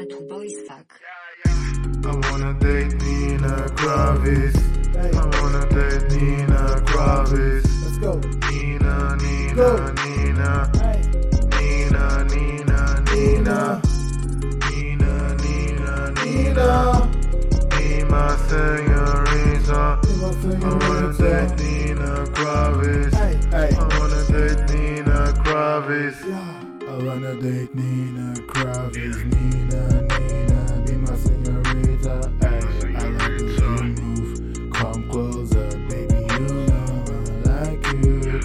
as fuck. I wanna date Nina Kraviz. I wanna date Nina Kraviz. Let's go. Nina, Nina, Go. Nina. Hey. Nina, Nina, Nina. Nina, Nina, Nina. Be my senorita. I wanna date Nina Kraviz. I wanna date Nina Kraviz. Nina, Nina, be my senorita. Hey, I like the way you move. Come closer, baby. You know I like you.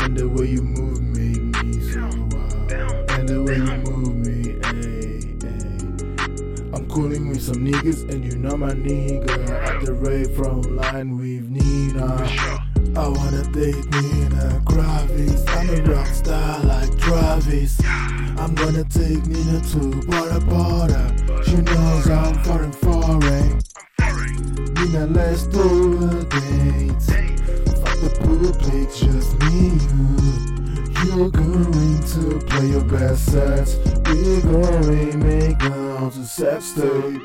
And the way you move make me so wild. And the way you move me, hey, hey. I'm cooling with some niggas, and you know my nigga. At the rave from line with Nina. I wanna date Nina Kraviz. I'm a rock star Travis. I'm gonna take Nina to Bora Bora. She knows I'm foreign foreign. Nina, let's do a date. Fuck the public, just me and you. You're going to play your best sets. We're going to make out a sex tape.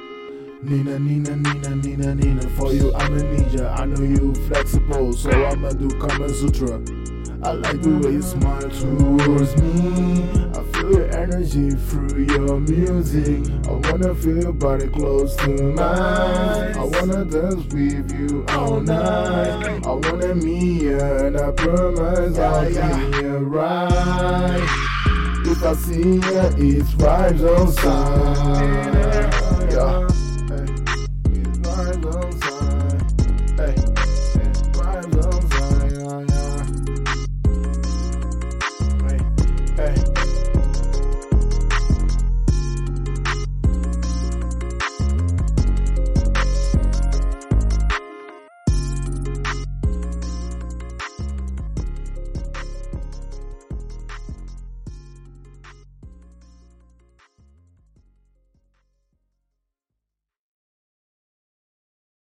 Nina, Nina, Nina, Nina, Nina. For you, I'm a ninja. I know you flexible, so I'ma do Kama Sutra. I like the way you smile towards me. I feel your energy through your music. I wanna feel your body close to mine. I wanna dance with you all night. I wanna meet you, and I promise I'll be you right. If I see you, it's vibes on